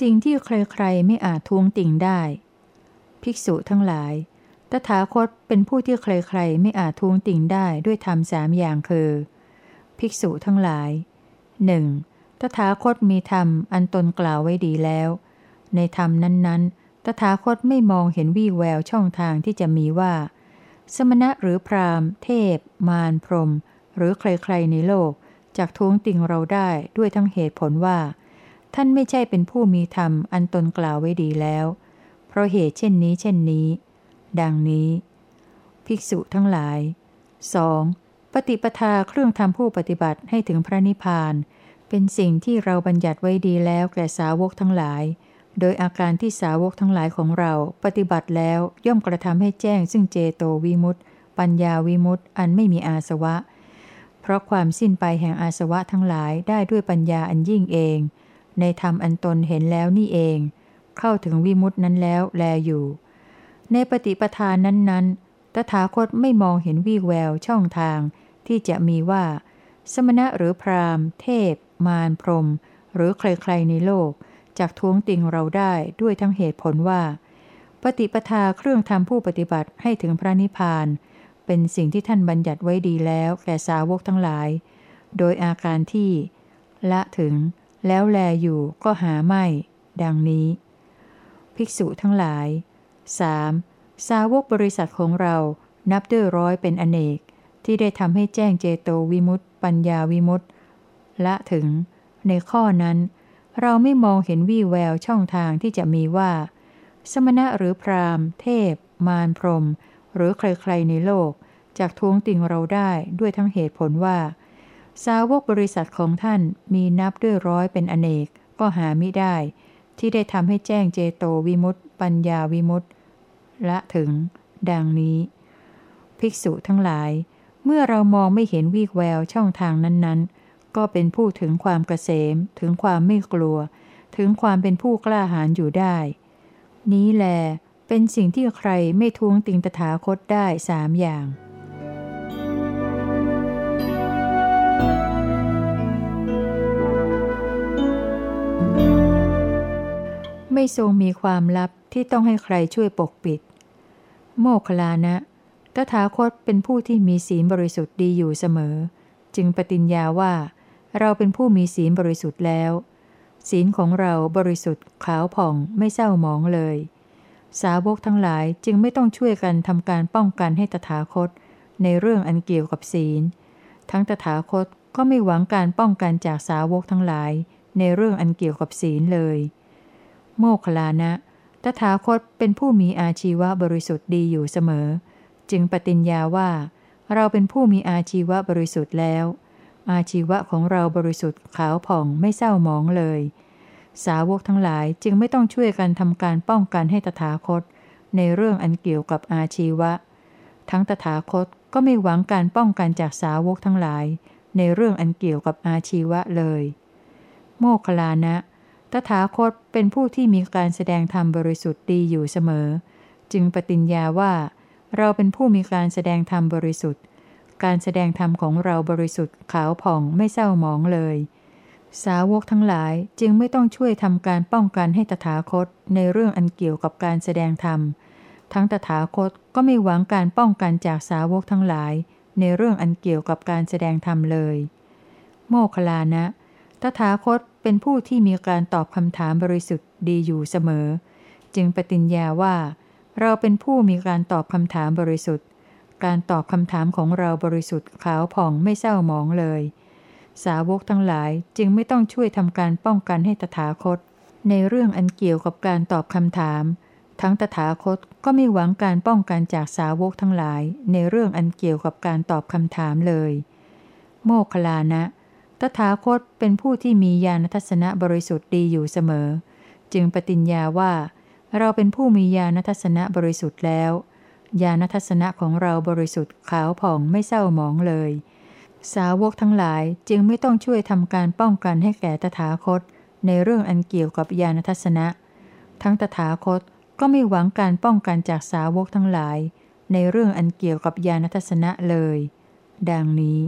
สิ่งที่ใครๆไม่อาจทวงติ่งได้ ภิกษุทั้งหลาย ตถาคตเป็นผู้ที่ใครๆไม่อาจทวงติ่งได้ด้วยธรรมสามอย่างคือ ภิกษุทั้งหลายหนึ่งตถาคตมีธรรมอันตนกล่าวไว้ดีแล้ว ในธรรมนั้นๆ ตถาคตไม่มองเห็นวี่แววช่องทางที่จะมีว่า สมณะหรือพราหมณ์ เทพ มารพรหมหรือใครๆในโลกจากทวงติ่งเราได้ด้วยทั้งเหตุผลว่า ท่านไม่ใช่เป็นผู้มีธรรมอันตนกล่าวไว้ดีแล้ว เพราะเหตุเช่นนี้เช่นนี้ ดังนี้ ภิกษุทั้งหลาย 2. ปฏิปทาเครื่องทำผู้ปฏิบัติให้ถึงพระนิพพาน เป็นสิ่งที่เราบัญญัติไว้ดีแล้วแก่สาวกทั้งหลาย โดยอาการที่สาวกทั้งหลายของเราปฏิบัติแล้วย่อมกระทำให้แจ้ง ซึ่งเจโตวิมุตติ ปัญญาวิมุตติ อันไม่มีอาสวะ เพราะความสิ้นไปแห่งอาสวะทั้งหลายได้ด้วยปัญญาอันยิ่งเอง ในธรรมอันตนเห็นแล้วนี่เอง เข้าถึงวิมุตินั้นแล้วแลอยู่ ในปฏิปทานนั้นๆ ตถาคตไม่มองเห็นวี่แววช่องทาง ที่จะมีว่า สมณะหรือพราหมณ์ เทพ มารพรม หรือใครๆในโลกจากท้วงติงเราได้ด้วยทั้งเหตุผลว่า ปฏิปทาเครื่องทำผู้ปฏิบัติให้ถึงพระนิพพาน เป็นสิ่งที่ท่านบัญญัติไว้ดีแล้วแก่สาวกทั้งหลาย โดยอาการที่ ละถึง แล้วแลอยู่ก็หาไม่ ดังนี้ ภิกษุทั้งหลาย 3. สาวกบริษัทของเรานับด้วยร้อยเป็นอเนก ที่ได้ทำให้แจ้งเจโตวิมุตต์ปัญญาวิมุตต์ละถึง ในข้อนั้น เราไม่มองเห็นวี่แววช่องทางที่จะมีว่า สมณะหรือพราหมณ์ เทพ มารพรม หรือใครๆในโลกจากท้วงติงเราได้ด้วยทั้งเหตุผลว่า สาวกบริษัทของท่านมีนับด้วยร้อยเป็นอเนกก็หาไม่ได้ ที่ได้ทำให้แจ้งเจโตวิมุตต์ปัญญาวิมุตต์ละถึง ดังนี้ ภิกษุทั้งหลาย เมื่อเรามองไม่เห็นวีกแววช่องทางนั้นๆ ก็เป็นผู้ถึงความเกษม ถึงความไม่กลัว ถึงความเป็นผู้กล้าหาญอยู่ได้ นี้แล เป็นสิ่งที่ใครไม่ทวงติงตถาคตได้สามอย่าง ไม่ทรงมีความลับที่ต้องให้ใครช่วยปกปิด โมคลานะ ตถาคตเป็นผู้ที่มีศีลบริสุทธิ์ดีอยู่เสมอ จึงปฏิญญาว่า เราเป็นผู้มีศีลบริสุทธิ์แล้ว ศีลของเราบริสุทธิ์ขาวผ่องไม่เศร้าหมองเลย สาวกทั้งหลายจึงไม่ต้องช่วยกันทำการป้องกันให้ตถาคต ในเรื่องอันเกี่ยวกับศีล ทั้งตถาคตก็ไม่หวังการป้องกันจากสาวกทั้งหลาย ในเรื่องอันเกี่ยวกับศีลเลย โมคลานะ ตถาคตเป็นผู้มีอาชีวะบริสุทธิ์ดีอยู่เสมอ จึงปฏิญญาว่า เราเป็นผู้มีอาชีวะบริสุทธิ์แล้ว อาชีวะของเราบริสุทธิ์ขาวผ่องไม่เศร้าหมองเลย สาวกทั้งหลายจึงไม่ต้องช่วยกันทำการป้องกันให้ตถาคต ในเรื่องอันเกี่ยวกับอาชีวะ ทั้งตถาคตก็ไม่หวังการป้องกันจากสาวกทั้งหลาย ในเรื่องอันเกี่ยวกับอาชีวะเลย โมคลานะ ตถาคตเป็นผู้ที่มีการแสดงธรรมบริสุทธิ์ดีอยู่เสมอ จึงปฏิญญาว่า เราเป็นผู้มีการแสดงธรรมบริสุทธิ์ การแสดงธรรมของเราบริสุทธิ์ขาวผ่องไม่เศร้าหมองเลย สาวกทั้งหลายจึงไม่ต้องช่วยทำการป้องกันให้ตถาคตในเรื่องอันเกี่ยวกับการแสดงธรรม ทั้งตถาคตก็ไม่หวังการป้องกันจากสาวกทั้งหลาย ในเรื่องอันเกี่ยวกับการแสดงธรรมเลย โมคลานะ ตถาคตเป็นผู้ที่มีการตอบคำถามบริสุทธิ์ดีอยู่เสมอ จึงปฏิญญาว่า เราเป็นผู้มีการตอบคำถามบริสุทธิ์ การตอบคำถามของเราบริสุทธิ์ขาวผ่องไม่เศร้าหมองเลย สาวกทั้งหลายจึงไม่ต้องช่วยทำการป้องกันให้ตถาคต ในเรื่องอันเกี่ยวกับการตอบคำถาม ทั้งตถาคตก็ไม่หวังการป้องกันจากสาวกทั้งหลาย ในเรื่องอันเกี่ยวกับการตอบคำถามเลย โมคลานะ ตถาคตเป็นผู้ที่มีญาณทัศนะบริสุทธิ์ดีอยู่เสมอ จึงปฏิญญาว่า เราเป็นผู้มีญาณทัศนะบริสุทธิ์แล้ว ญาณทัศนะของเราบริสุทธิ์ขาวผ่องไม่เศร้าหมองเลย สาวกทั้งหลายจึงไม่ต้องช่วยทำการป้องกันให้แก่ตถาคต ในเรื่องอันเกี่ยวกับญาณทัศนะ ทั้งตถาคตก็ไม่หวังการป้องกันจากสาวกทั้งหลาย ในเรื่องอันเกี่ยวกับญาณทัศนะเลย ดังนี้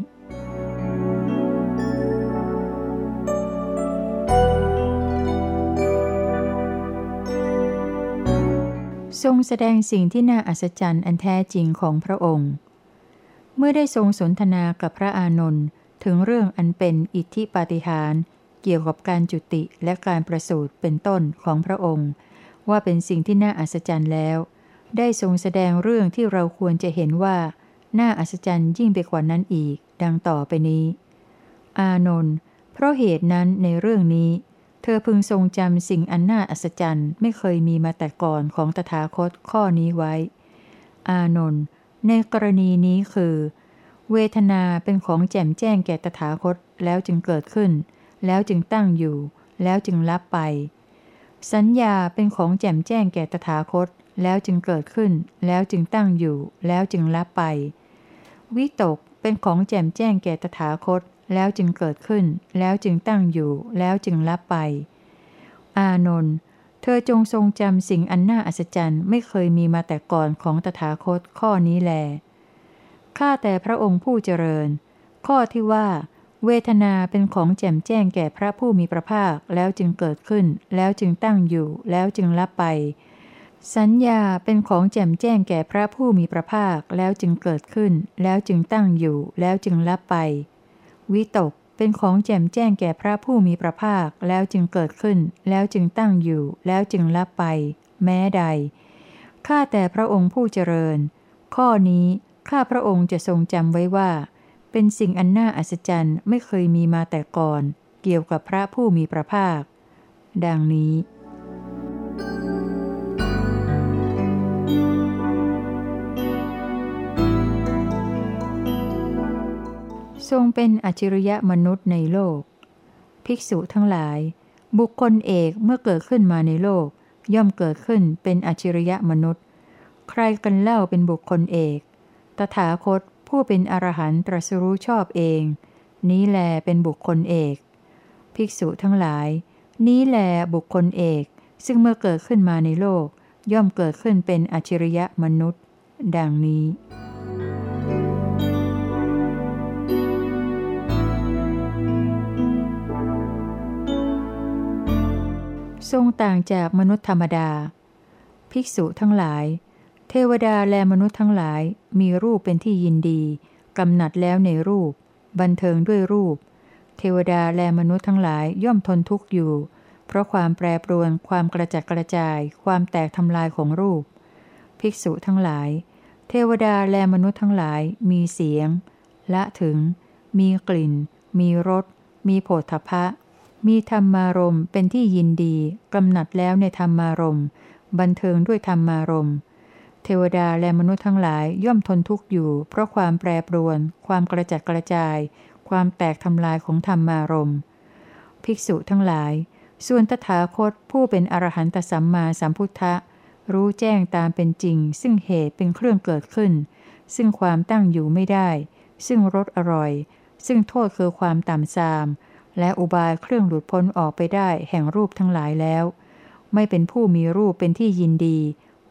ทรงแสดงสิ่งที่น่าอัศจรรย์อันแท้จริงของพระองค์ เมื่อได้ทรงสนทนากับพระอานนท์ถึงเรื่องอันเป็นอิทธิปาฏิหาริย์เกี่ยวกับการจุติและการประสูติเป็นต้นของพระองค์ ว่าเป็นสิ่งที่น่าอัศจรรย์แล้ว ได้ทรงแสดงเรื่องที่เราควรจะเห็นว่า น่าอัศจรรย์ยิ่งไปกว่านั้นอีก ดังต่อไปนี้ อานนท์เพราะเหตุนั้นในเรื่องนี้ เธอพึงทรงจำสิ่งอันน่าอัศจรรย์ไม่เคยมีมาแต่ก่อนของตถาคตข้อนี้ไว้ อานนท์ในกรณีนี้คือ เวทนาเป็นของแจ่มแจ้งแก่ตถาคตแล้วจึงเกิดขึ้น แล้วจึงตั้งอยู่ แล้วจึงลับไป สัญญาเป็นของแจ่มแจ้งแก่ตถาคต แล้วจึงเกิดขึ้น แล้วจึงตั้งอยู่ แล้วจึงลับไป วิตกเป็นของแจ่มแจ้งแก่ตถาคต แล้วจึงเกิดขึ้น แล้วจึงตั้งอยู่ แล้วจึงลับไป อานนท์เธอจงทรงจำสิ่งอันน่าอัศจรรย์ไม่เคยมีมาแต่ก่อนของตถาคตข้อนี้แล ข้าแต่พระองค์ผู้เจริญ ข้อที่ว่า เวทนาเป็นของแจ่มแจ้งแก่พระผู้มีพระภาค แล้วจึงเกิดขึ้น แล้วจึงตั้งอยู่ แล้วจึงลับไป สัญญาเป็นของแจ่มแจ้งแก่พระผู้มีพระภาค แล้วจึงเกิดขึ้น แล้วจึงตั้งอยู่ แล้วจึงลับไป วิตกเป็นของแจ่มแจ้งแก่พระผู้มีพระภาคแล้วจึงเกิดขึ้น แล้วจึงตั้งอยู่ แล้วจึงลับไป แม้ใดข้าแต่พระองค์ผู้เจริญ ข้อนี้ข้าพระองค์จะทรงจำไว้ว่า เป็นสิ่งอันน่าอัศจรรย์ไม่เคยมีมาแต่ก่อน เกี่ยวกับพระผู้มีพระภาค ดังนี้ ทรงเป็นอัจฉริยะมนุษย์ในโลก ภิกษุทั้งหลาย บุคคลเอกเมื่อเกิดขึ้นมาในโลก ย่อมเกิดขึ้นเป็นอัจฉริยะมนุษย์ ใครกันเล่าเป็นบุคคลเอก ตถาคตผู้เป็นอรหันตรัสรู้ชอบเอง นี้แลเป็นบุคคลเอก ภิกษุทั้งหลาย นี้แลบุคคลเอก ซึ่งเมื่อเกิดขึ้นมาในโลก ย่อมเกิดขึ้นเป็นอจริยะมนุษย์ ดังนี้ ทรงต่างจากมนุษย์ธรรมดา ภิกษุทั้งหลาย เทวดาและมนุษย์ทั้งหลายมีรูปเป็นที่ยินดี กำหนัดแล้วในรูป บันเทิงด้วยรูป เทวดาและมนุษย์ทั้งหลายย่อมทนทุกข์อยู่ เพราะความแปรปรวน ความกระจัดกระจาย ความแตกทำลายของรูป ภิกษุทั้งหลาย เทวดาและมนุษย์ทั้งหลายมีเสียง ละถึง มีกลิ่น มีรส มีโผฏฐพะ มีธรรมารมเป็นที่ยินดีกำหนัดแล้วในธรรมารมบันเทิงด้วยธรรมารมณ์เทวดาและมนุษย์ทั้งหลายย่อมทนทุกข์อยู่ เพราะความแปรปรวน ความกระจัดกระจาย ความแตกทำลายของธรรมารมภิกษุทั้งหลาย ส่วนตถาคตผู้เป็นอรหันตสัมมาสัมพุทธะ รู้แจ้งตามเป็นจริง ซึ่งเหตุเป็นเครื่องเกิดขึ้น ซึ่งความตั้งอยู่ไม่ได้ ซึ่งรสอร่อย ซึ่งโทษคือความต่ำทราม และอุบายเครื่องหลุดพ้นออกไปได้แห่งรูปทั้งหลายแล้ว ไม่เป็นผู้มีรูปเป็นที่ยินดี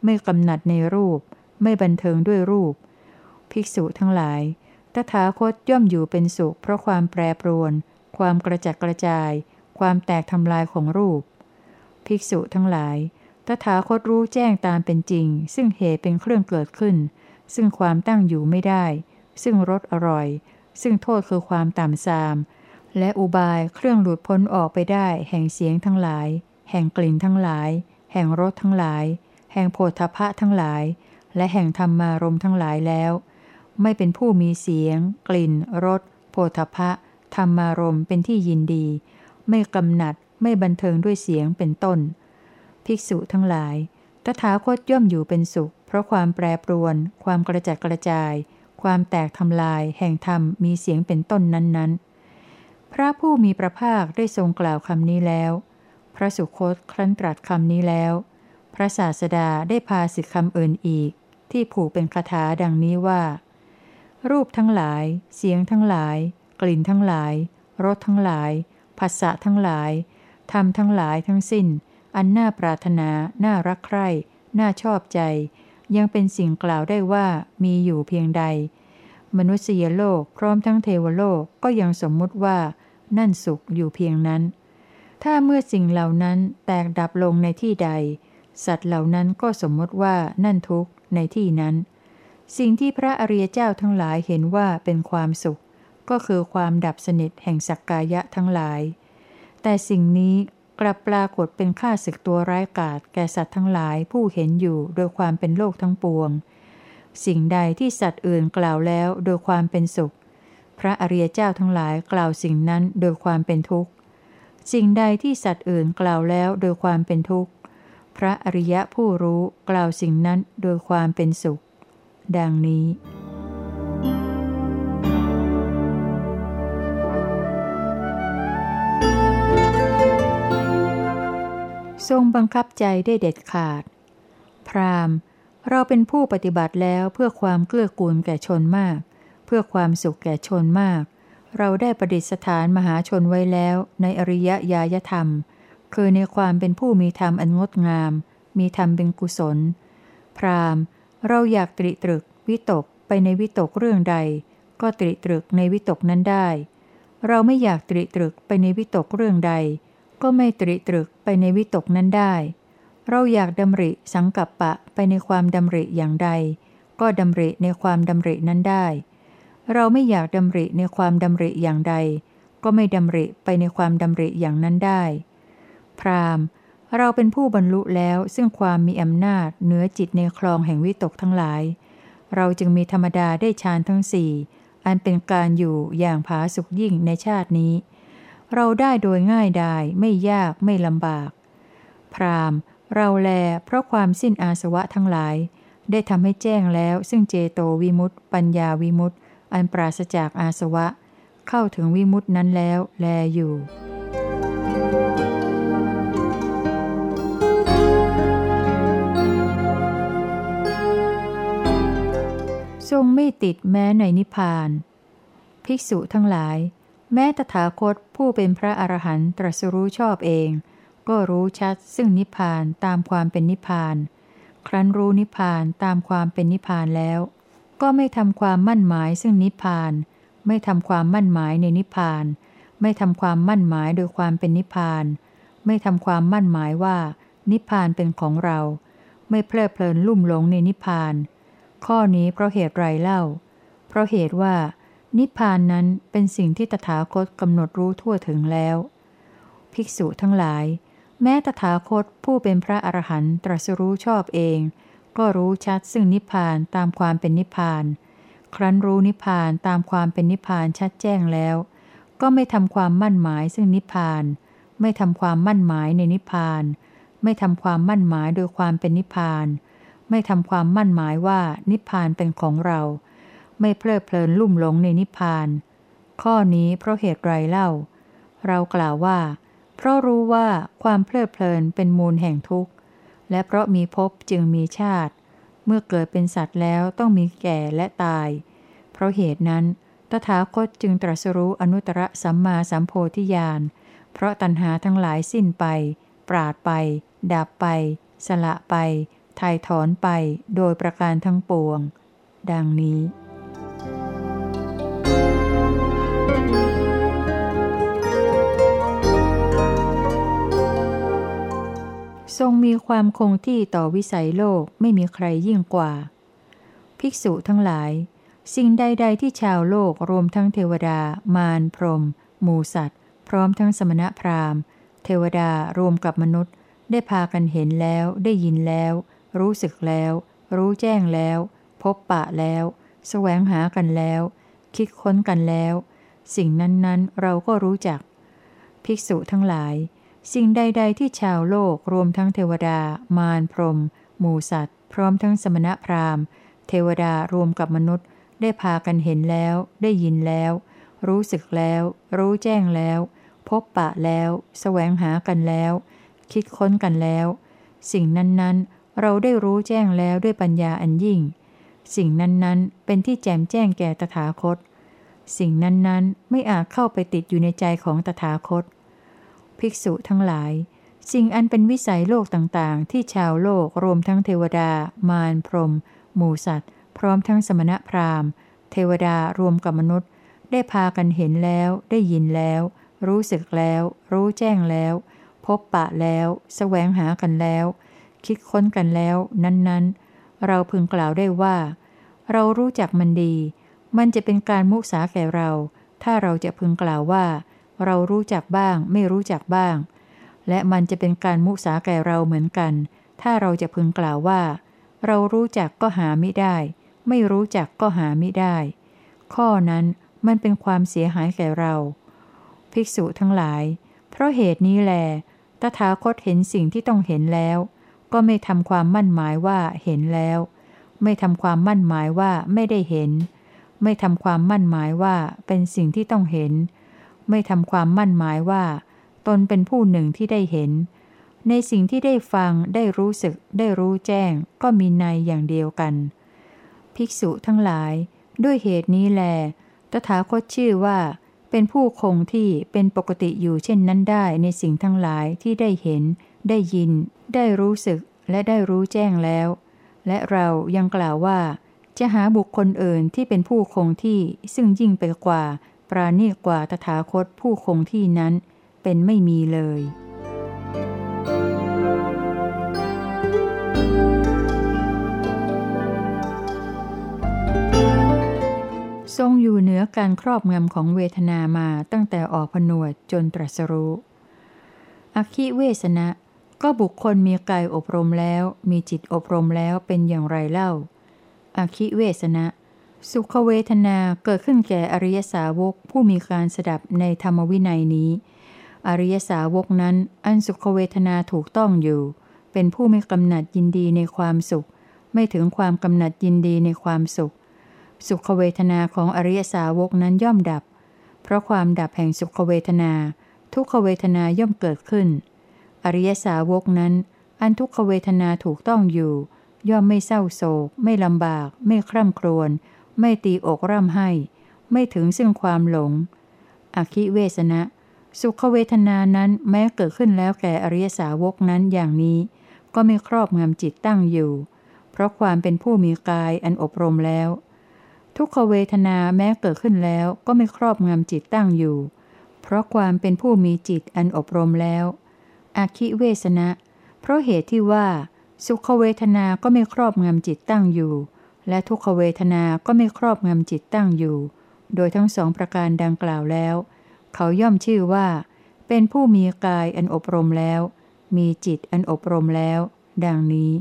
ไม่กำหนัดในรูป ไม่บันเทิงด้วยรูป ภิกษุทั้งหลาย ตถาคตย่อมอยู่เป็นสุข เพราะความแปรปรวน ความกระจัดกระจาย ความแตกทำลายของรูป ภิกษุทั้งหลาย ตถาคตรู้แจ้งตามเป็นจริง ซึ่งเหตุเป็นเครื่องเกิดขึ้น ซึ่งความตั้งอยู่ไม่ได้ ซึ่งรสอร่อย ซึ่งโทษคือความต่ำทราม และอุบายเครื่องหลุดพ้นออกไปได้ แห่งเสียงทั้งหลาย แห่งกลิ่นทั้งหลาย แห่งรสทั้งหลาย แห่งโพธพะทั้งหลาย และแห่งธรรมารมทั้งหลายแล้ว ไม่เป็นผู้มีเสียง กลิ่นรสโพธพะธรรมารมเป็นที่ยินดี ไม่กำหนัดไม่บันเทิงด้วยเสียงเป็นต้น ภิกษุทั้งหลาย ตถาคตย่อมอยู่เป็นสุข เพราะความแปรปรวน ความกระจัดกระจาย ความแตกทำลาย แห่งธรรมมีเสียงเป็นต้นนั้นๆ พระผู้มีพระภาคได้ทรงกล่าวคำนี้แล้ว พระสุคตครั้นตรัสคำนี้แล้ว พระศาสดาได้พาสิกคำอื่นอีก ที่ผูกเป็นคาถาดังนี้ว่า รูปทั้งหลาย เสียงทั้งหลาย กลิ่นทั้งหลายรสทั้งหลายภาษะทั้งหลายธรรมทั้งหลายทั้งสิ้น อันน่าปรารถนา น่ารักใคร่ น่าชอบใจ ยังเป็นสิ่งกล่าวได้ว่ามีอยู่เพียงใด มนุษยโลกพร้อมทั้งเทวโลกก็ยังสมมุติว่า นั่นสุขอยู่เพียงนั้น ถ้าเมื่อสิ่งเหล่านั้นแตกดับลงในที่ใด สัตว์เหล่านั้นก็สมมติว่านั่นทุกข์ในที่นั้น สิ่งที่พระอริยเจ้าทั้งหลายเห็นว่าเป็นความสุข ก็คือความดับสนิทแห่งสักกายะทั้งหลาย แต่สิ่งนี้กลับปรากฏเป็นค่าศึกตัวร้ายกาจแก่สัตว์ทั้งหลายผู้เห็นอยู่โดยความเป็นโลกทั้งปวง สิ่งใดที่สัตว์อื่นกล่าวแล้วโดยความเป็นสุข พระอริยเจ้าทั้งหลายกล่าวสิ่งนั้นโดยความเป็นทุกข์ สิ่งใดที่สัตว์อื่นกล่าวแล้วโดยความเป็นทุกข์ พระอริยะผู้รู้กล่าวสิ่งนั้นโดยความเป็นสุข ดังนี้ทรงบังคับใจได้เด็ดขาด พรามเราเป็นผู้ปฏิบัติแล้วเพื่อความเกื้อกูลแก่ชนมาก พื่อความสุขแก่ชนมาก เราได้ประดิษฐานมหาชนไว้แล้วในอริยญาณธรรม คือในความเป็นผู้มีธรรมอันงดงาม มีธรรมเป็นกุศล พรามเราอยากตริตรึก วิตกไปในวิตกเรื่องใด ก็ตริตรึกในวิตกนั้นได้ เราไม่อยากตริตรึกไปในวิตกเรื่องใด ก็ไม่ตริตรึกไปในวิตกนั้นได้ เราอยากดำริสังกัปปะไปในความดำริอย่างใด ก็ดำริในความดำรินั้นได้ เราไม่อยากดำริในความดำริอย่างใด ก็ไม่ดำริไปในความดำริอย่างนั้นได้ พรามเราเป็นผู้บรรลุแล้วซึ่งความมีอำนาจเหนือจิตในคลองแห่งวิตกทั้งหลาย เราจึงมีธรรมดาได้ฌานทั้งสี่อันเป็นการอยู่อย่างผาสุกยิ่งในชาตินี้ เราได้โดยง่ายดายไม่ยากไม่ลำบาก พรามเราแลเพราะความสิ้นอาสวะทั้งหลาย ได้ทำให้แจ้งแล้วซึ่งเจโตวิมุตต์ปัญญาวิมุตต์ อันปราศจากอาสวะ เข้าถึงวิมุตต์นั้นแล้วแลอยู่ ทรงไม่ติดแม้ในนิพพาน ภิกษุทั้งหลาย แม้ตถาคตผู้เป็นพระอรหันตรัสรู้ชอบเอง ก็รู้ชัดซึ่งนิพพานตามความเป็นนิพพาน ครั้นรู้นิพพานตามความเป็นนิพพานแล้ว ก็ไม่ทำความมั่นหมายซึ่งนิพพาน ไม่ทำความมั่นหมายในนิพพาน ไม่ทำความมั่นหมายโดยความเป็นนิพพาน ไม่ทำความมั่นหมายว่า นิพพานเป็นของเรา ไม่เพลิดเพลินลุ่มหลงในนิพพาน ข้อนี้เพราะเหตุไรเล่า เพราะเหตุว่า นิพพานนั้นเป็นสิ่งที่ตถาคตกำหนดรู้ทั่วถึงแล้ว ภิกษุทั้งหลาย แม้ตถาคตผู้เป็นพระอรหันตรัสรู้ชอบเอง ก็รู้ชัดซึ่งนิพพานตามความเป็นนิพพาน ครั้นรู้นิพพานตามความเป็นนิพพานชัดแจ้งแล้ว ก็ไม่ทำความมั่นหมายซึ่งนิพพาน ไม่ทำความมั่นหมายในนิพพาน ไม่ทำความมั่นหมายโดยความเป็นนิพพาน ไม่ทำความมั่นหมายว่านิพพานเป็นของเรา ไม่เพลิดเพลินลุ่มหลงในนิพพาน ข้อนี้เพราะเหตุไรเล่า เรากล่าวว่า เพราะรู้ว่าความเพลิดเพลินเป็นมูลแห่งทุกข์ และเพราะมีภพจึงมีชาติ เมื่อเกิดเป็นสัตว์แล้วต้องมีแก่และตาย เพราะเหตุนั้น ตถาคตจึงตรัสรู้อนุตตรสัมมาสัมโพธิญาณ เพราะตัณหาทั้งหลายสิ้นไป ปราดไป ดับไป สละไป ถ่ายถอนไป โดยประการทั้งปวง ดังนี้ ทรงมีความคงที่ต่อวิสัยโลกไม่มีใครยิ่งกว่า ภิกษุทั้งหลาย สิ่งใด ๆ ที่ชาวโลกรวมทั้งเทวดา มารพรหมหมูสัตว์ พร้อมทั้งสมณพราหมณ์ เทวดารวมกับมนุษย์ ได้พากันเห็นแล้วได้ยินแล้ว รู้สึกแล้ว รู้แจ้งแล้ว พบปะแล้วแสวงหากันแล้ว คิดค้นกันแล้ว สิ่งนั้นๆเราก็รู้จัก ภิกษุทั้งหลาย สิ่งใด ๆ ที่ชาวโลกรวมทั้งเทวดา มารพรหมหมูสัตว์ พร้อมทั้งสมณพราหมณ์ เทวดารวมกับมนุษย์ ได้พากันเห็นแล้ว ได้ยินแล้ว รู้สึกแล้ว รู้แจ้งแล้ว พบปะแล้ว แสวงหากันแล้ว คิดค้นกันแล้ว สิ่งนั้นๆ เราได้รู้แจ้งแล้วด้วยปัญญาอันยิ่ง สิ่งนั้นๆ เป็นที่แจมแจ้งแก่ตถาคต สิ่งนั้นๆ ไม่อาจเข้าไปติดอยู่ในใจของตถาคต ภิกษุทั้งหลาย สิ่งอันเป็นวิสัยโลกต่างๆ ที่ชาวโลกรวมทั้งเทวดา มารพรหมหมูสัตว์ พร้อมทั้งสมณพราหมณ์ เทวดารวมกับมนุษย์ ได้พากันเห็นแล้ว ได้ยินแล้ว รู้สึกแล้ว รู้แจ้งแล้ว พบปะแล้วแสวงหากันแล้ว คิดค้นกันแล้ว นั้นๆ เราพึงกล่าวได้ว่า เรารู้จักมันดี มันจะเป็นการมุสาแก่เรา ถ้าเราจะพึงกล่าวว่า เรารู้จักบ้าง ไม่รู้จักบ้าง และมันจะเป็นการมุสาแก่เราเหมือนกัน ถ้าเราจะพึงกล่าวว่า เรารู้จักก็หาไม่ได้ ไม่รู้จักก็หาไม่ได้ ข้อนั้นมันเป็นความเสียหายแก่เรา ภิกษุทั้งหลาย เพราะเหตุนี้แล ตถาคตเห็นสิ่งที่ต้องเห็นแล้ว ก็ไม่ทำความมั่นหมายว่าเห็นแล้ว ไม่ทำความมั่นหมายว่าไม่ได้เห็น ไม่ทำความมั่นหมายว่าเป็นสิ่งที่ต้องเห็น ไม่ทำความมั่นหมายว่า ตนเป็นผู้หนึ่งที่ได้เห็น ในสิ่งที่ได้ฟังได้รู้สึก ได้รู้แจ้ง ก็มีในอย่างเดียวกัน ภิกษุทั้งหลาย ด้วยเหตุนี้แล ตถาคตชื่อว่า เป็นผู้คงที่เป็นปกติอยู่เช่นนั้นได้ในสิ่งทั้งหลายที่ได้เห็น ได้ยิน ได้รู้สึกและได้รู้แจ้งแล้ว และเรายังกล่าวว่าจะหาบุคคลอื่นที่เป็นผู้คงที่ซึ่งยิ่งไปกว่า ปราณีกว่าตถาคตผู้คงที่นั้น เป็นไม่มีเลย ทรงอยู่เหนือการครอบงำของเวทนามาตั้งแต่ออกผนวดจนตรัสรู้อคิเวสนะ ก็บุคคลมีกายอบรมแล้ว มีจิตอบรมแล้วเป็นอย่างไรเล่าอคิเวสนะ สุขเวทนาเกิดขึ้นแก่อริยสาวกผู้มีการสดับในธรรมวินัยนี้ อริยสาวกนั้นอันสุขเวทนาถูกต้องอยู่ เป็นผู้ไม่กำหนัดยินดีในความสุข ไม่ถึงความกำหนัดยินดีในความสุข สุขเวทนาของอริยสาวกนั้นย่อมดับ เพราะความดับแห่งสุขเวทนา ทุกขเวทนาย่อมเกิดขึ้น อริยสาวกนั้น อันทุกขเวทนาถูกต้องอยู่ ย่อมไม่เศร้าโศก ไม่ลำบาก ไม่คร่ำครวญ ไม่ตีอกร่ำให้ ไม่ถึงซึ่งความหลง อคิเวสนะ สุขเวทนานั้นแม้เกิดขึ้นแล้วแก่อริยสาวกนั้นอย่างนี้ ก็ไม่ครอบงำจิตตั้งอยู่ เพราะความเป็นผู้มีกายอันอบรมแล้ว ทุกขเวทนาแม้เกิดขึ้นแล้วก็ไม่ครอบงำจิตตั้งอยู่ เพราะความเป็นผู้มีจิตอันอบรมแล้วอาคิเวสนะ เพราะเหตุที่ว่า สุขเวทนาก็ไม่ครอบงำจิตตั้งอยู่ และทุกขเวทนาก็ไม่ครอบงำจิตตั้งอยู่ โดยทั้งสองประการดังกล่าวแล้ว เขาย่อมชื่อว่า เป็นผู้มีกายอันอบรมแล้ว มีจิตอันอบรมแล้ว ดังนี้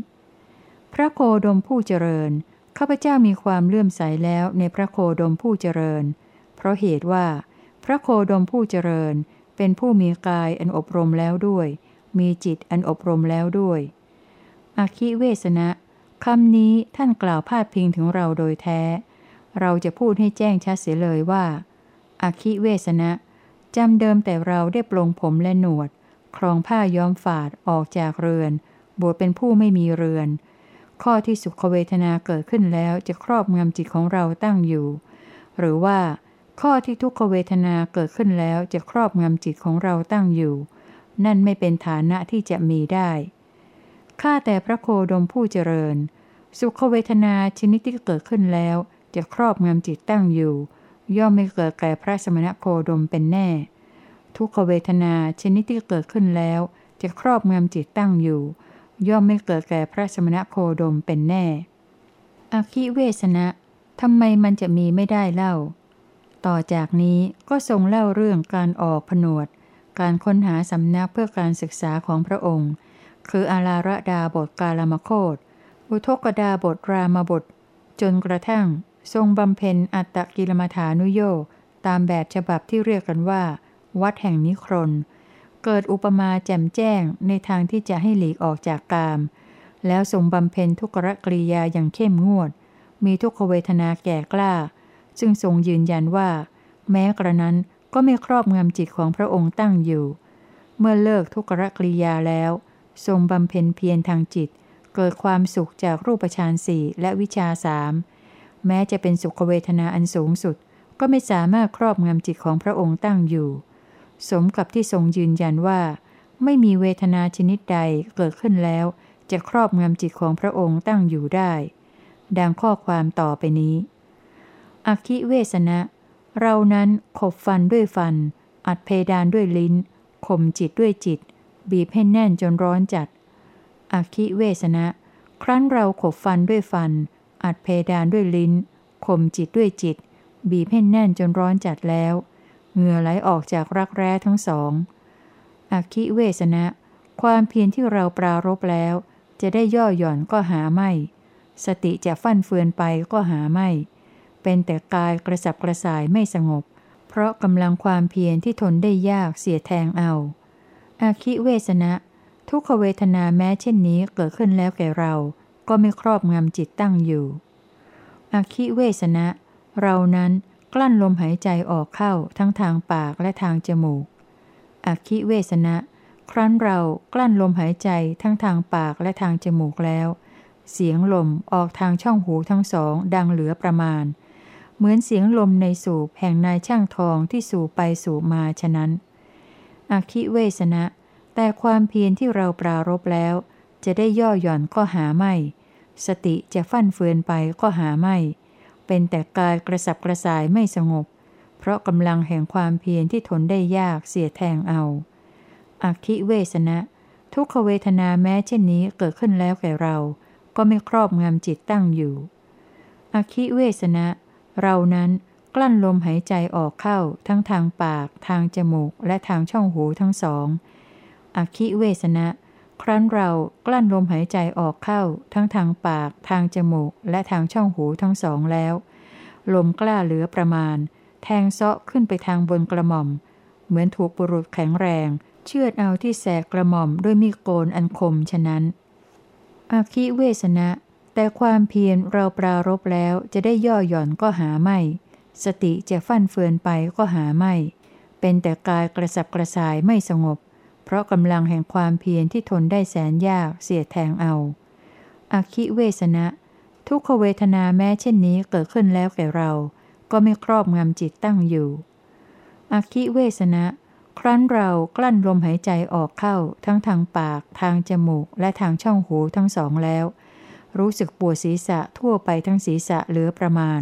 พระโคดมผู้เจริญข้าพเจ้ามีความเลื่อมใสแล้วในพระโคดมผู้เจริญ เพราะเหตุว่า พระโคดมผู้เจริญ เป็นผู้มีกายอันอบรมแล้วด้วย มีจิตอันอบรมแล้วด้วย อคิเวสนะ คำนี้ท่านกล่าวพาดพิงถึงเราโดยแท้ เราจะพูดให้แจ้งชัดเสียเลยว่าอาคิเวสนะจำเดิมแต่เราได้ปลงผมและหนวด ครองผ้าย้อมฝาดออกจากเรือน บวชเป็นผู้ไม่มีเรือน ข้อที่สุขเวทนาเกิดขึ้นแล้วจะครอบงำจิตของเราตั้งอยู่ หรือว่า ข้อที่ทุกขเวทนาเกิดขึ้นแล้วจะครอบงำจิตของเราตั้งอยู่ นั่นไม่เป็นฐานะที่จะมีได้ ข้าแต่พระโคดมผู้เจริญ สุขเวทนาชนิดที่เกิดขึ้นแล้ว จะครอบงำจิตตั้งอยู่ ย่อมไม่เกิดแก่พระสมณโคดมเป็นแน่ ทุกขเวทนาชนิดที่เกิดขึ้นแล้ว จะครอบงำจิตตั้งอยู่ ย่อมไม่เกิดแก่พระสมณโคดมเป็นแน่อคิเวสนะทำไมมันจะมีไม่ได้เล่า ต่อจากนี้ก็ทรงเล่าเรื่องการออกผนวด การค้นหาสำนักเพื่อการศึกษาของพระองค์ คืออาลาระดาบทกาลามโคตอุทกดาบทรามบท จนกระทั่ง ทรงบำเพ็ญอัตตกิลมฐานุโยตามแบบฉบับที่เรียกกันว่า วัดแห่งนิครน เกิดอุปมาแจ่มแจ้งในทางที่จะให้หลีกออกจากกาม แล้วทรงบำเพ็ญทุกรกริยาอย่างเข้มงวด มีทุกขเวทนาแก่กล้า ซึ่งทรงยืนยันว่า แม้กระนั้นก็ไม่ครอบงำจิตของพระองค์ตั้งอยู่ เมื่อเลิกทุกรกริยาแล้ว ทรงบำเพ็ญเพียรทางจิต เกิดความสุขจากรูปฌานสี่และวิชาสามแม้จะเป็นสุขเวทนาอันสูงสุด ก็ไม่สามารถครอบงำจิตของพระองค์ตั้งอยู่ สมกับที่ทรงยืนยันว่า ไม่มีเวทนาชนิดใดเกิดขึ้นแล้ว จะครอบงำจิตของพระองค์ตั้งอยู่ได้ ดังข้อความต่อไปนี้ อคิเวสนะเรานั้นขบฟันด้วยฟัน อัดเพดานด้วยลิ้นข่มจิตด้วยจิต บีบให้แน่นจนร้อนจัด อคิเวสนะ ครั้นเราขบฟันด้วยฟัน อัดเพดานด้วยลิ้น ข่มจิตด้วยจิต บีบให้แน่นจนร้อนจัดแล้ว เหงื่อไหลออกจากรักแร้ทั้งสองอคิเวสนะ ความเพียรที่เราปรารบแล้ว จะได้ย่อหย่อนก็หาไม่ สติจะฟั่นเฟือนไปก็หาไม่ เป็นแต่กายกระสับกระส่ายไม่สงบ เพราะกำลังความเพียรที่ทนได้ยากเสียแทงเอา อาคิเวสนะ ทุกขเวทนาแม้เช่นนี้เกิดขึ้นแล้วแก่เรา ก็ไม่ครอบงำจิตตั้งอยู่ อาคิเวสนะ เรานั้นกลั้นลมหายใจออกเข้าทั้งทางปากและทางจมูก อาคิเวสนะ ครั้นเรากลั้นลมหายใจทั้งทางปากและทางจมูกแล้ว เสียงลมออกทางช่องหูทั้งสองดังเหลือประมาณ เหมือนเสียงลมในสูบแห่งนายช่างทองที่สูบไปสูบมาฉะนั้น อคิเวสนะ แต่ความเพียรที่เราปรารบแล้ว จะได้ย่อหย่อนก็หาไม่ สติจะฟั่นเฟือนไปก็หาไม่ เป็นแต่กายกระสับกระส่ายไม่สงบ เพราะกำลังแห่งความเพียรที่ทนได้ยากเสียแทงเอาอาคิเวสนะ ทุกขเวทนาแม้เช่นนี้เกิดขึ้นแล้วแก่เรา ก็ไม่ครอบงำจิตตั้งอยู่อาคิเวสนะ เรานั้น กลั้นลมหายใจออกเข้าทั้งทางปาก ทางจมูก และทางช่องหูทั้งสองอคิเวสนะ ครั้นเรากลั้นลมหายใจออกเข้า ทั้งทางปาก ทางจมูก และทางช่องหูทั้งสองแล้ว ลมกล้าเหลือประมาณ แทงเซาะขึ้นไปทางบนกระหม่อม เหมือนถูกบุรุษแข็งแรง เชือดเอาที่แสกกระหม่อมด้วยมีดโกนอันคมฉะนั้นอคิเวสนะ แต่ความเพียรเราปรารบแล้วจะได้ย่อหย่อนก็หาไม่ สติจะฟั่นเฟือนไปก็หาไม่ เป็นแต่กายกระสับกระส่ายไม่สงบ เพราะกำลังแห่งความเพียรที่ทนได้แสนยากเสียแทงเอาอาคิเวสนะ ทุกขเวทนาแม้เช่นนี้เกิดขึ้นแล้วแก่เรา ก็ไม่ครอบงำจิตตั้งอยู่อาคิเวสนะ ครั้นเรากลั้นลมหายใจออกเข้าทั้งทางปาก ทางจมูก และทางช่องหูทั้งสองแล้ว รู้สึกปวดศีรษะทั่วไปทั้งศีรษะเหลือประมาณ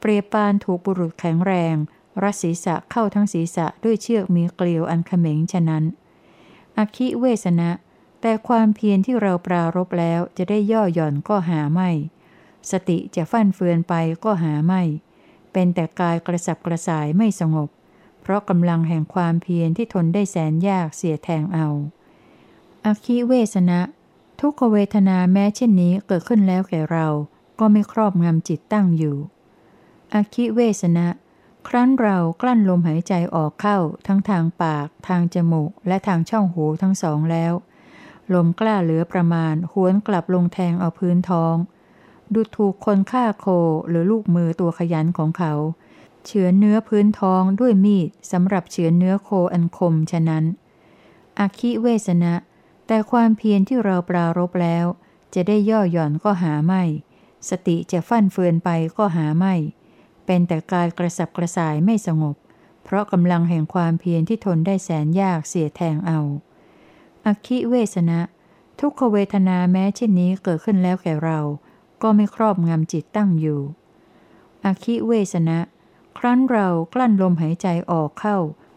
เปรียบปานถูกบุรุษแข็งแรง รัศีรษะเข้าทั้งศีรษะด้วยเชือกมีเกลียวอันเขม็งฉะนั้น อคิเวสนะ แต่ความเพียรที่เราปรารบแล้วจะได้ย่อหย่อนก็หาไม่ สติจะฟั่นเฟือนไปก็หาไม่ เป็นแต่กายกระสับกระส่ายไม่สงบ เพราะกำลังแห่งความเพียรที่ทนได้แสนยากเสียแทงเอา อคิเวสนะทุกขเวทนาแม้เช่นนี้เกิดขึ้นแล้วแก่เรา ก็ไม่ครอบงำจิตตั้งอยู่ อคิเวสนะ ครั้นเรากลั้นลมหายใจออกเข้าทั้งทางปาก ทางจมูก และทางช่องหูทั้งสองแล้ว ลมกล้าเหลือประมาณ หวนกลับลงแทงเอาพื้นท้อง ดูถูกคนฆ่าโคหรือลูกมือตัวขยันของเขา เฉือนเนื้อพื้นท้องด้วยมีดสำหรับเฉือนเนื้อโคอันคมฉะนั้นอคิเวสนะ แต่ความเพียรที่เราปรารบแล้ว จะได้ย่อหย่อนก็หาไม่ สติจะฟั่นเฟือนไปก็หาไม่ เป็นแต่กายกระสับกระส่ายไม่สงบ เพราะกำลังแห่งความเพียรที่ทนได้แสนยากเสียแทงเอาอคิเวสนะ ทุกขเวทนาแม้เช่นนี้เกิดขึ้นแล้วแก่เรา ก็ไม่ครอบงำจิตตั้งอยู่อคิเวสนะ ครั้นเรากลั้นลมหายใจออกเข้า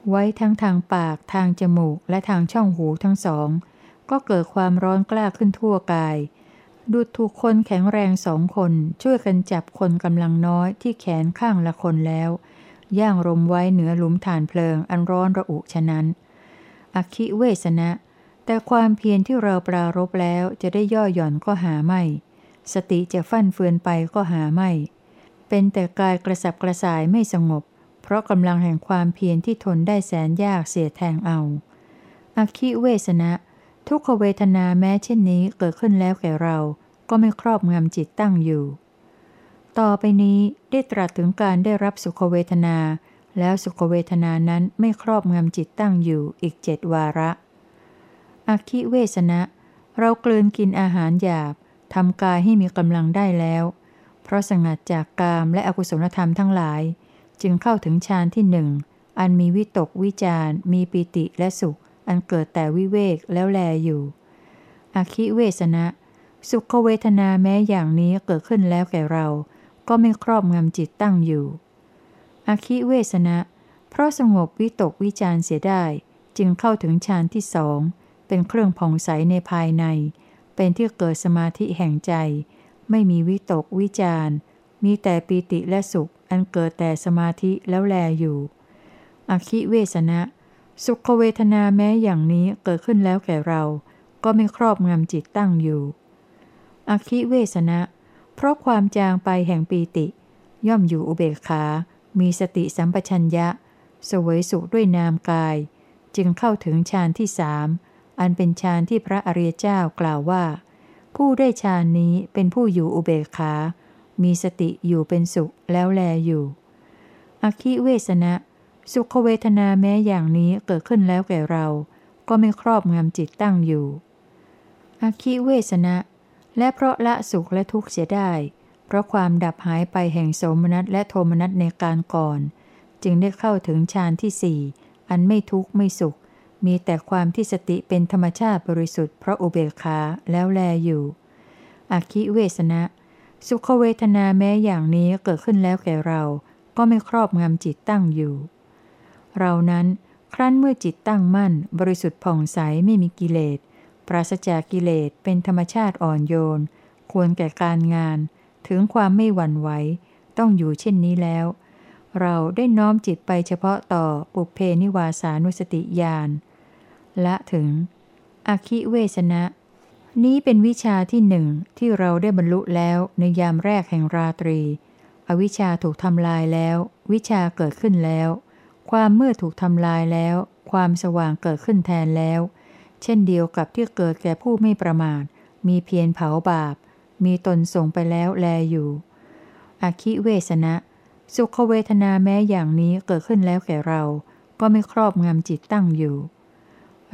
ไว้ทั้งทางปากทางจมูกและทางช่องหูทั้งสอง ก็เกิดความร้อนกล้าขึ้นทั่วกาย ดูถูกคนแข็งแรงสองคนช่วยกันจับคนกำลังน้อยที่แขนข้างละคนแล้ว ย่างรมไว้เหนือหลุมฐานเพลิงอันร้อนระอุฉะนั้น อคิเวสนะ แต่ความเพียรที่เราปรารบแล้วจะได้ย่อหย่อนก็หาไม่ สติจะฟั่นเฟือนไปก็หาไม่ เป็นแต่กายกระสับกระส่ายไม่สงบ เพราะกำลังแห่งความเพียรที่ทนได้แสนยากเสียแทงเอา อคิเวสนะ ทุกขเวทนาแม้เช่นนี้เกิดขึ้นแล้วแก่เรา ก็ไม่ครอบงำจิตตั้งอยู่ ต่อไปนี้ได้ตรัสถึงการได้รับสุขเวทนา แล้วสุขเวทนานั้นไม่ครอบงำจิตตั้งอยู่อีกเจ็ดวาระอคิเวสนะ เรากลืนกินอาหารหยาบทำกายให้มีกำลังได้แล้ว เพราะสงัดจากกามและอกุศลธรรมทั้งหลาย จึงเข้าถึงฌานที่หนึ่งอันมีวิตกวิจารมีปิติและสุข อันเกิดแต่วิเวกแล้วแลอยู่อคิเวสนะ สุขเวทนาแม้อย่างนี้เกิดขึ้นแล้วแก่เรา ก็ไม่ครอบงำจิตตั้งอยู่อคิเวสนะ เพราะสงบวิตกวิจารเสียได้ จึงเข้าถึงฌานที่สองเป็นเครื่องผ่องใสในภายใน เป็นที่เกิดสมาธิแห่งใจ ไม่มีวิตกวิจารมีแต่ปีติและสุขอันเกิดแต่สมาธิแล้วแลอยู่อคิเวสนะ สุขเวทนาแม้อย่างนี้เกิดขึ้นแล้วแก่เรา ก็ไม่ครอบงำจิตตั้งอยู่อคิเวสนะ เพราะความจางไปแห่งปีติ ย่อมอยู่อุเบกขา มีสติสัมปชัญญะ สวยสุขด้วยนามกาย จึงเข้าถึงฌานที่สาม อันเป็นฌานที่พระอริยเจ้ากล่าวว่า ผู้ได้ฌานนี้เป็นผู้อยู่อุเบกขา มีสติอยู่เป็นสุขแล้วแลอยู่ อคิเวสนะ สุขเวทนาแม้อย่างนี้เกิดขึ้นแล้วแก่เรา ก็ไม่ครอบงำจิตตั้งอยู่ อคิเวสนะ และเพราะละสุขและทุกข์เสียได้ เพราะความดับหายไปแห่งโสมนัสและโทมนัสในการก่อน จึงได้เข้าถึงฌานที่สี่อันไม่ทุกข์ไม่สุข มีแต่ความที่สติเป็นธรรมชาติบริสุทธิ์เพราะอุเบกขาแล้วแลอยู่อคิเวสนะ สุขเวทนาแม้อย่างนี้เกิดขึ้นแล้วแก่เรา ก็ไม่ครอบงำจิตตั้งอยู่ เรานั้นครั้นเมื่อจิตตั้งมั่น บริสุทธิ์ผ่องใสไม่มีกิเลส ปราศจากกิเลสเป็นธรรมชาติอ่อนโยน ควรแก่การงาน ถึงความไม่หวั่นไหว ต้องอยู่เช่นนี้แล้ว เราได้น้อมจิตไปเฉพาะต่อปุเพนิวาสานุสติญาณและถึง อคิเวสนะ นี้เป็นวิชาที่หนึ่งที่เราได้บรรลุแล้วในยามแรกแห่งราตรี อวิชชาถูกทำลายแล้ว วิชาเกิดขึ้นแล้ว ความมืดถูกทำลายแล้ว ความสว่างเกิดขึ้นแทนแล้ว เช่นเดียวกับที่เกิดแก่ผู้ไม่ประมาท มีเพียรเผาบาป มีตนส่งไปแล้วแลอยู่ อคิเวสนะ สุขเวทนาแม้อย่างนี้เกิดขึ้นแล้วแก่เรา ก็ไม่ครอบงำจิตตั้งอยู่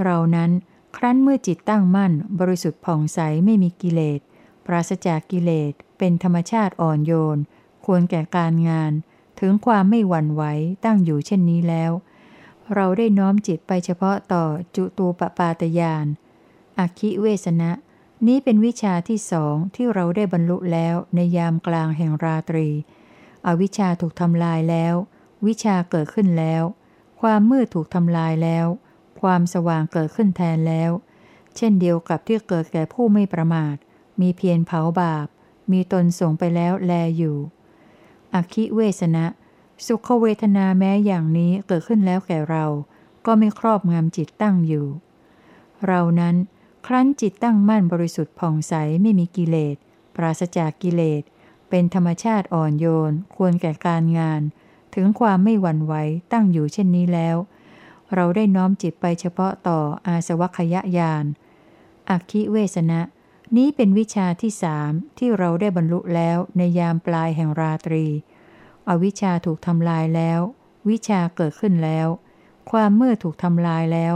เรานั้นครั้นเมื่อจิตตั้งมั่น บริสุทธิ์ผ่องใสไม่มีกิเลส ปราศจากกิเลส เป็นธรรมชาติอ่อนโยน ควรแก่การงาน ถึงความไม่หวั่นไหวตั้งอยู่เช่นนี้แล้ว เราได้น้อมจิตไปเฉพาะต่อจุตูปปาตยานอคิเวสนะ นี้เป็นวิชาที่สองที่เราได้บรรลุแล้วในยามกลางแห่งราตรี อวิชาถูกทำลายแล้ว วิชาเกิดขึ้นแล้ว ความมืดถูกทำลายแล้ว ความสว่างเกิดขึ้นแทนแล้ว เช่นเดียวกับที่เกิดแก่ผู้ไม่ประมาท มีเพียรเผาบาป มีตนส่งไปแล้วแลอยู่ อคิเวสนะ สุขเวทนาแม้อย่างนี้เกิดขึ้นแล้วแก่เรา ก็ไม่ครอบงำจิตตั้งอยู่ เรานั้นครั้นจิตตั้งมั่นบริสุทธิ์ผ่องใสไม่มีกิเลส ปราศจากกิเลส เป็นธรรมชาติอ่อนโยน ควรแก่การงาน ถึงความไม่หวั่นไหวตั้งอยู่เช่นนี้แล้ว เราได้น้อมจิตไปเฉพาะต่ออาสวัคยญาณอักขิเวสนะ นี้เป็นวิชาที่สามที่เราได้บรรลุแล้วในยามปลายแห่งราตรี อวิชาถูกทำลายแล้ว วิชาเกิดขึ้นแล้ว ความมืดถูกทำลายแล้ว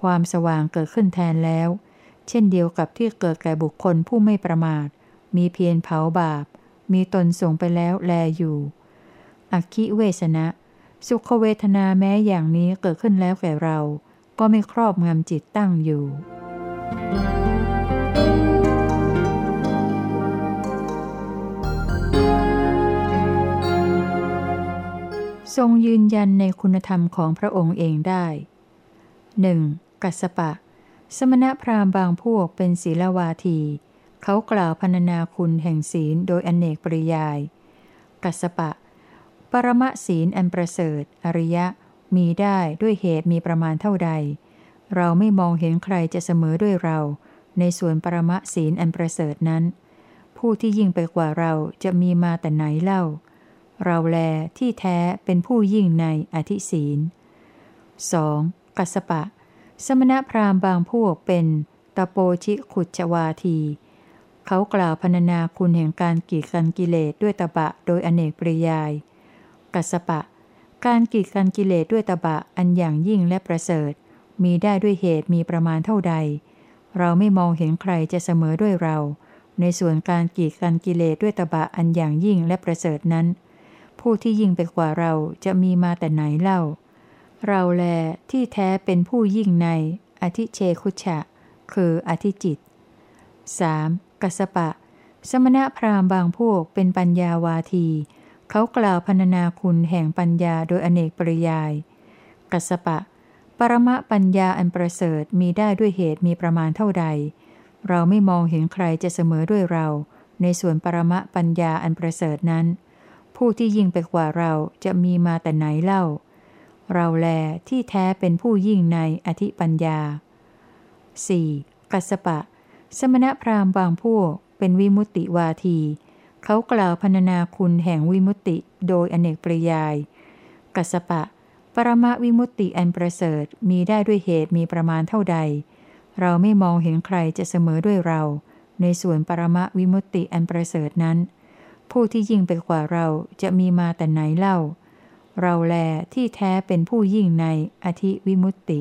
ความสว่างเกิดขึ้นแทนแล้ว เช่นเดียวกับที่เกิดแก่บุคคลผู้ไม่ประมาท มีเพียรเผาบาป มีตนส่งไปแล้วแลอยู่อักขิเวสนะ สุขเวทนาแม้อย่างนี้เกิดขึ้นแล้วแก่เรา ก็ไม่ครอบงำจิตตั้งอยู่ Thank you. ทรงยืนยันในคุณธรรมของพระองค์เองได้หนึ่งกัสปะ สมณพราหมณ์บางพวกเป็นศีลวาที เขากล่าวพรรณนาคุณแห่งศีลโดยอนเนกปริยาย กัสปะ ปรมศีลอันประเสริฐ อริยะ มีได้ด้วยเหตุมีประมาณเท่าใด เราไม่มองเห็นใครจะเสมอด้วยเรา ในส่วนปรมศีลอันประเสริฐนั้น ผู้ที่ยิ่งไปกว่าเราจะมีมาแต่ไหนเล่า เราแลที่แท้เป็นผู้ยิ่งในอธิศีล 2. กัสปะ สมณพราหมณ์บางพวกเป็นตโปชิขุจวาที เขากล่าวพรรณนาคุณแห่งการกีดกันกิเลสด้วยตบะโดยอเนกปริยาย กัสปะ การกีดกันกิเลสด้วยตบะอันอย่างยิ่งและประเสริฐ มีได้ด้วยเหตุมีประมาณเท่าใด เราไม่มองเห็นใครจะเสมอด้วยเรา ในส่วนการกีดกันกิเลสด้วยตบะอันอย่างยิ่งและประเสริฐนั้น ผู้ที่ยิ่งไปกว่าเราจะมีมาแต่ไหนเล่า เราแลที่แท้เป็นผู้ยิ่งในอธิเชคุชะ คืออธิจิต 3. กัสปะ สมณะพราหมณ์บางพวกเป็นปัญญาวาที เขากล่าวพรรณนาคุณแห่งปัญญาโดยอเนกปริยาย กัสปะ ปรมะปัญญาอันประเสริฐมีได้ด้วยเหตุมีประมาณเท่าใด เราไม่มองเห็นใครจะเสมอด้วยเรา ในส่วนปรมะปัญญาอันประเสริฐนั้น ผู้ที่ยิ่งไปกว่าเราจะมีมาแต่ไหนเล่า เราแลที่แท้เป็นผู้ยิ่งในอธิปัญญา 4. กัสปะ สมณพราหมณ์บางพวกเป็นวิมุตติวาที เขากล่าวพรรณนาคุณแห่งวิมุตติโดยอเนกปริยาย กัสปะ ปรมะวิมุตติอันประเสริฐมีได้ด้วยเหตุมีประมาณเท่าใด เราไม่มองเห็นใครจะเสมอด้วยเรา ในส่วนปรมะวิมุตติอันประเสริฐนั้น ผู้ที่ยิ่งไปกว่าเราจะมีมาแต่ไหนเล่า เราแลที่แท้เป็นผู้ยิ่งในอธิวิมุตติ